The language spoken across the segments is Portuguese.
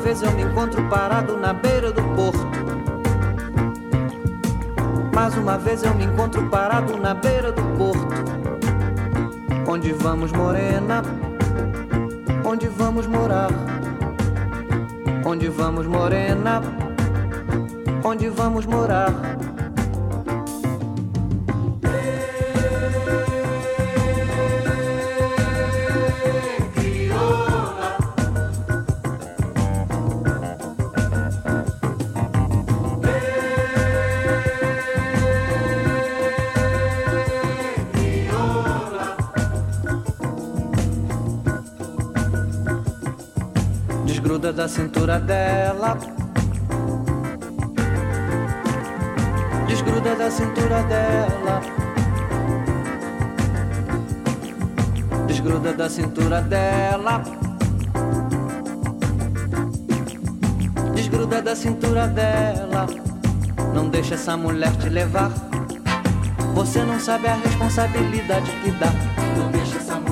vez eu me encontro parado na beira do Mais uma vez eu me encontro parado na beira do porto. Onde vamos, morena? Onde vamos morar? Onde vamos, morena? Onde vamos morar? Cintura dela. Desgruda da cintura dela. Desgruda da cintura dela. Desgruda da cintura dela. Não deixa essa mulher te levar. Você não sabe a responsabilidade que dá. Não deixa essa mulher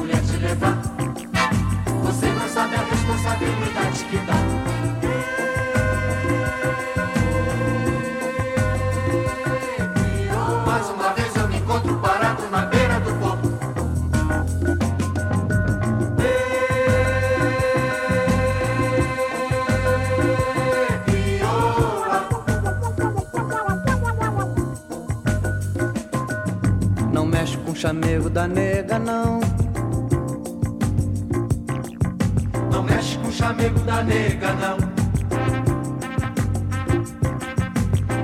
chamego da nega, não. Não mexe com o chamego da nega, não.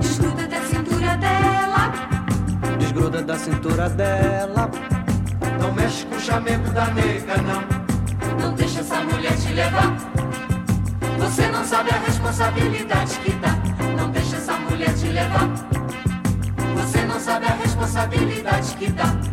Desgruda da cintura dela. Desgruda da cintura dela. Não mexe com o chamego da nega, não. Não deixa essa mulher te levar. Você não sabe a responsabilidade que dá. Não deixa essa mulher te levar. Você não sabe a responsabilidade que dá.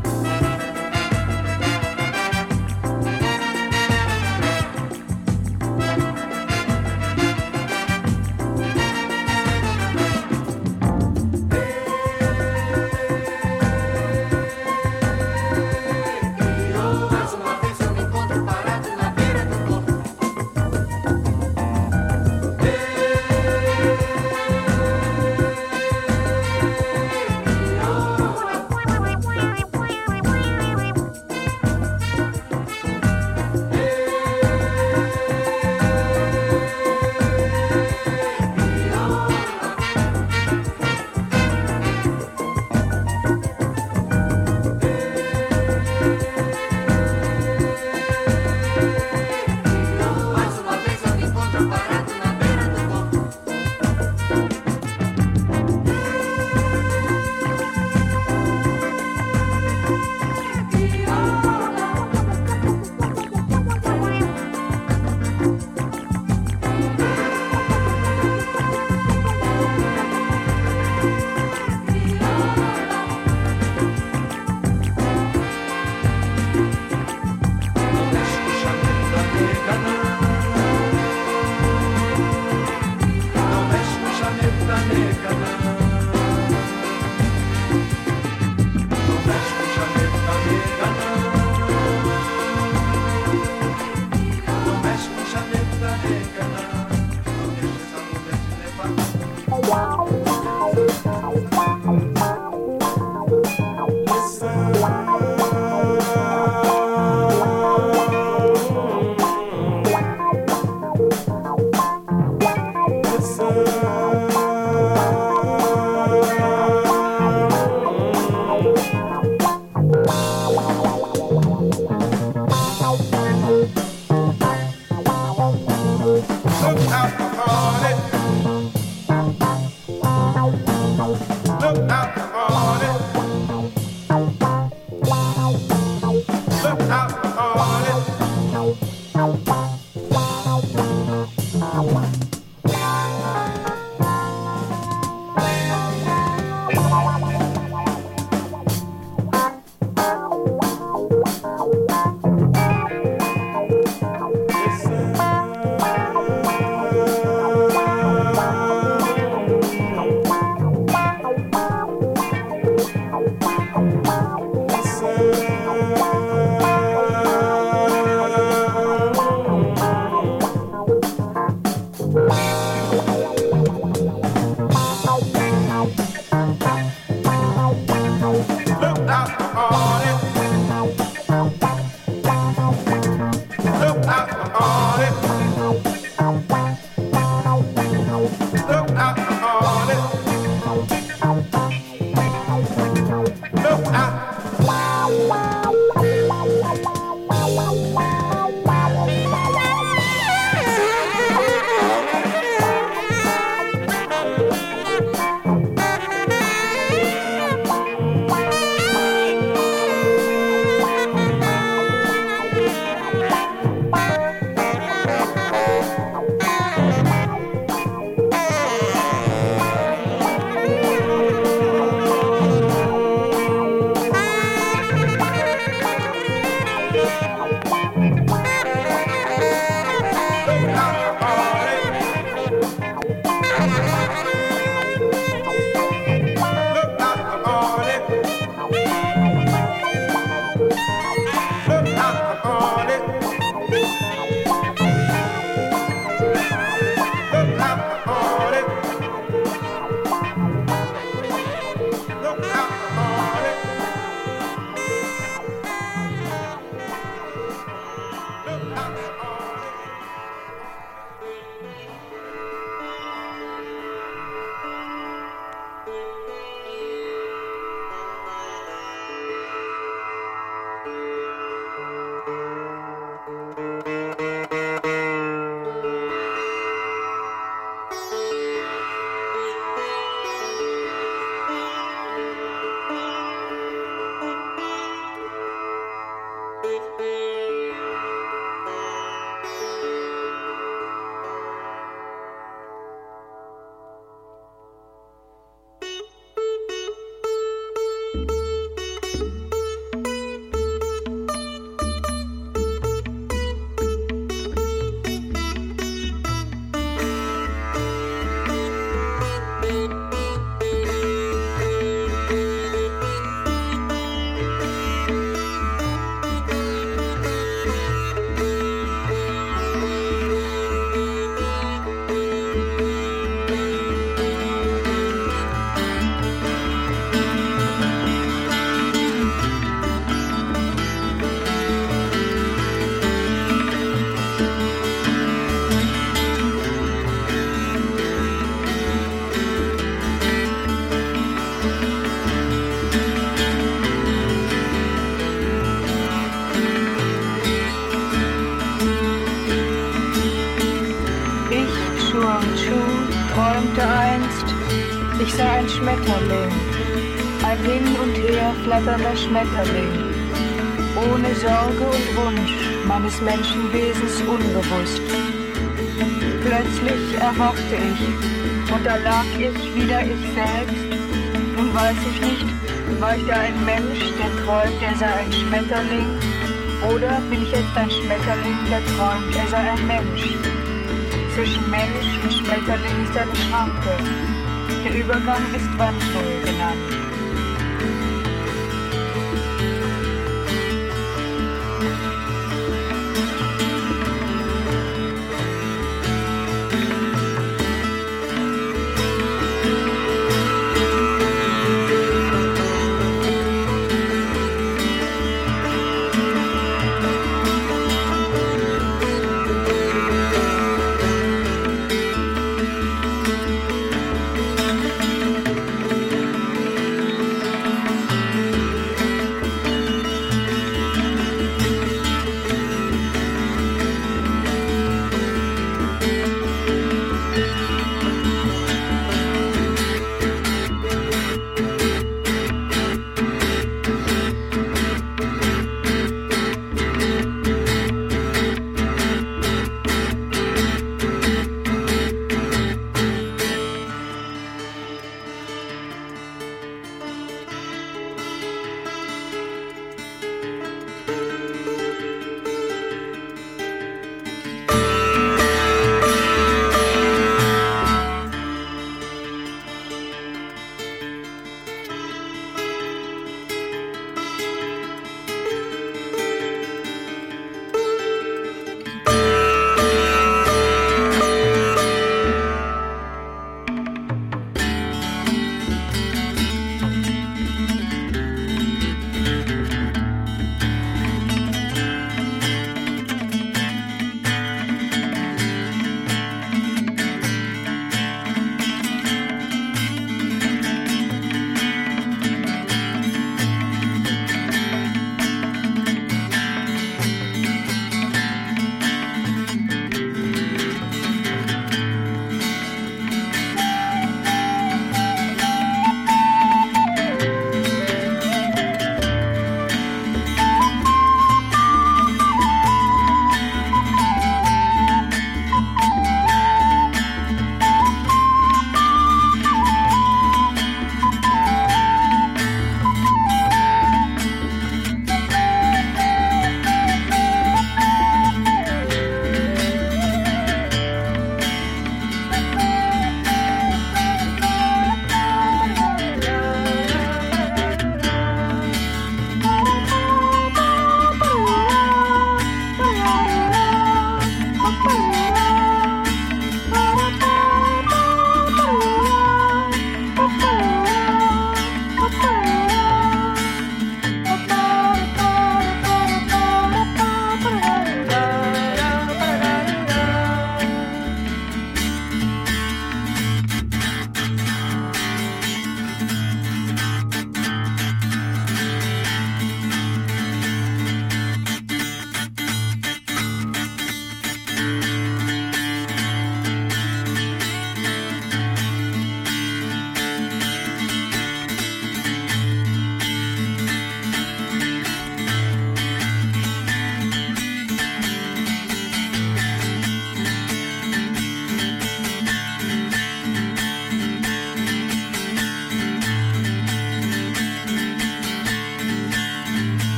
Flatternder Schmetterling, ohne Sorge und Wunsch meines Menschenwesens unbewusst. Plötzlich erwachte ich und da lag ich wieder ich selbst. Nun weiß ich nicht, war ich da ein Mensch, der träumt, er sei ein Schmetterling, oder bin ich jetzt ein Schmetterling, der träumt, er sei ein Mensch? Zwischen Mensch und Schmetterling ist eine Schranke. Der Übergang ist Wandnull genannt.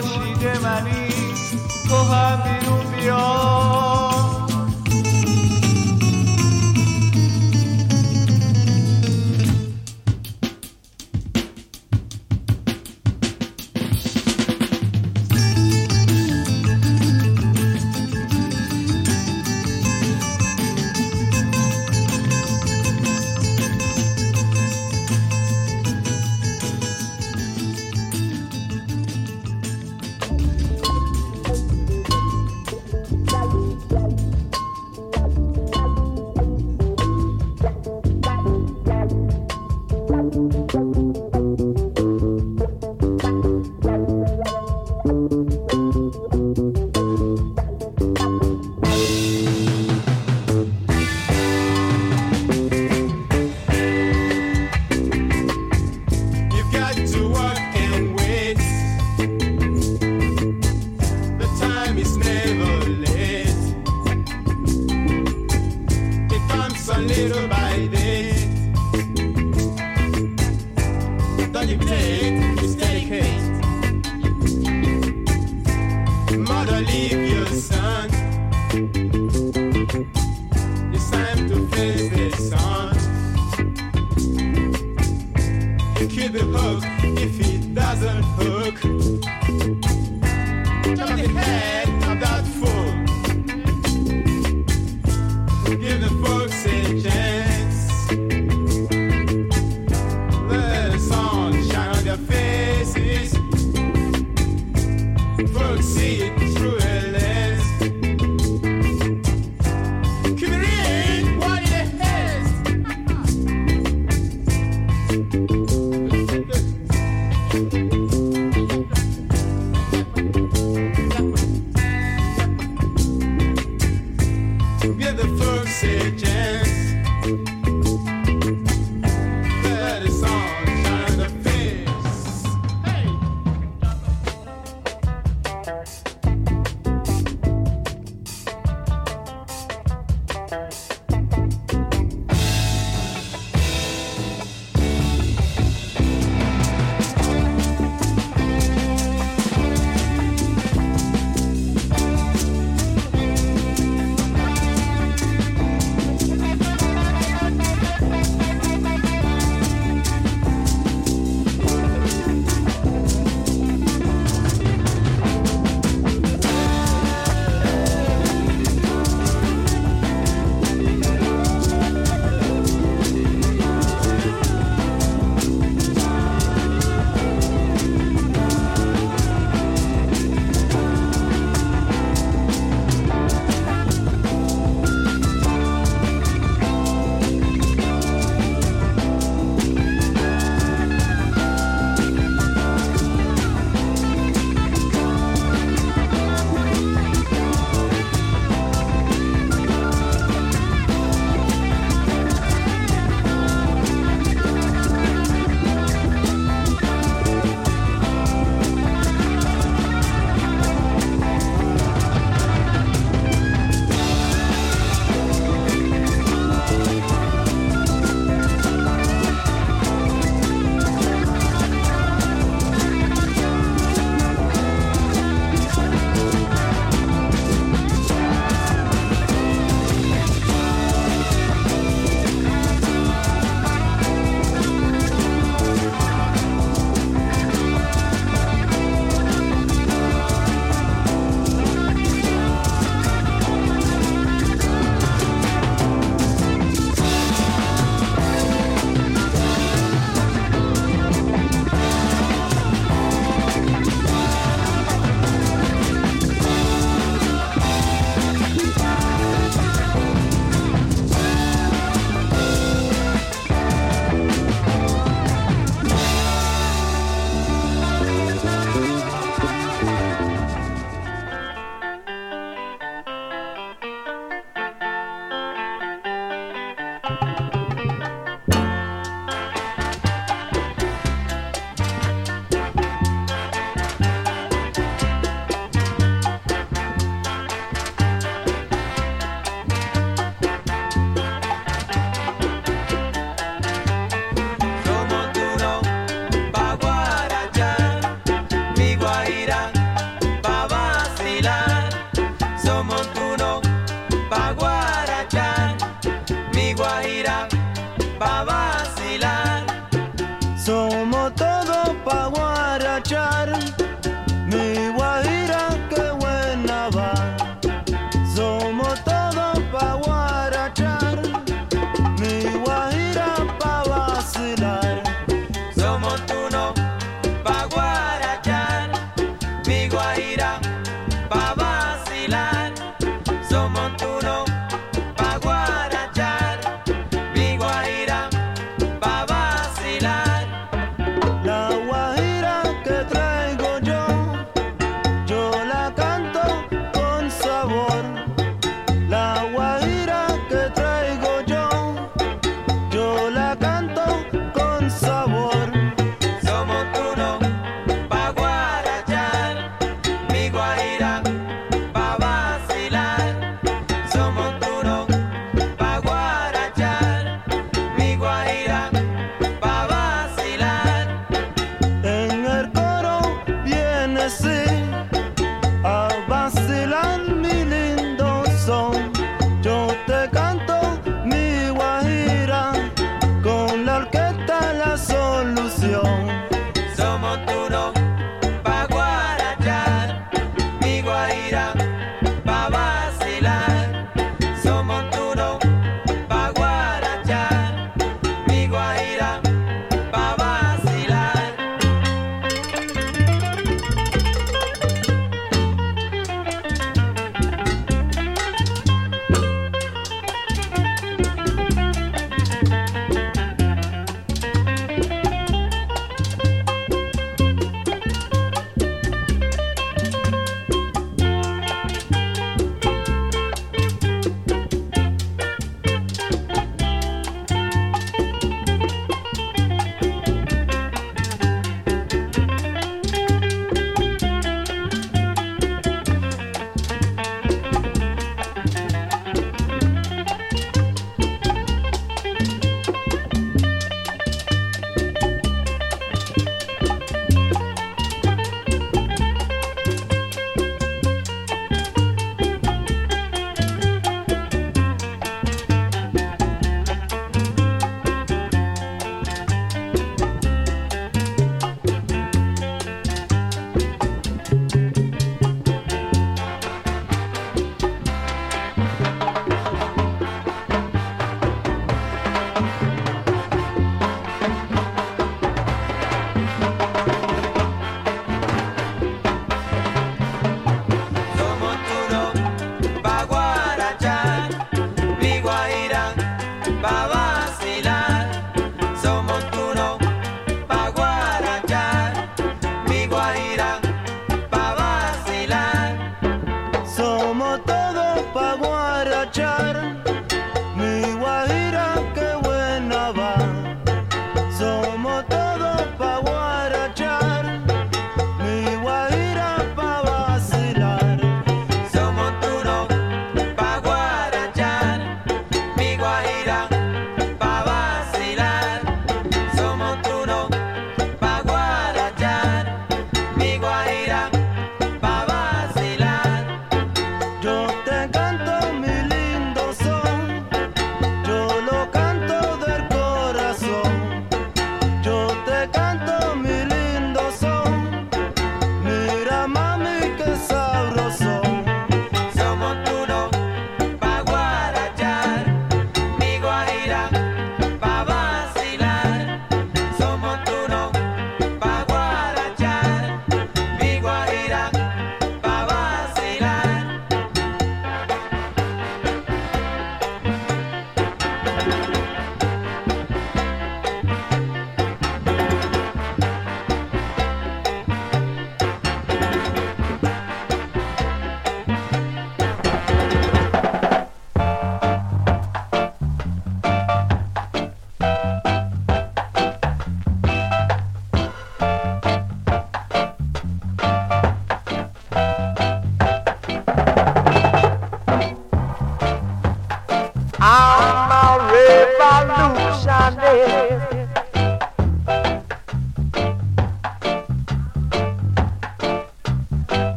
خورشید منی تو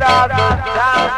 Start the time.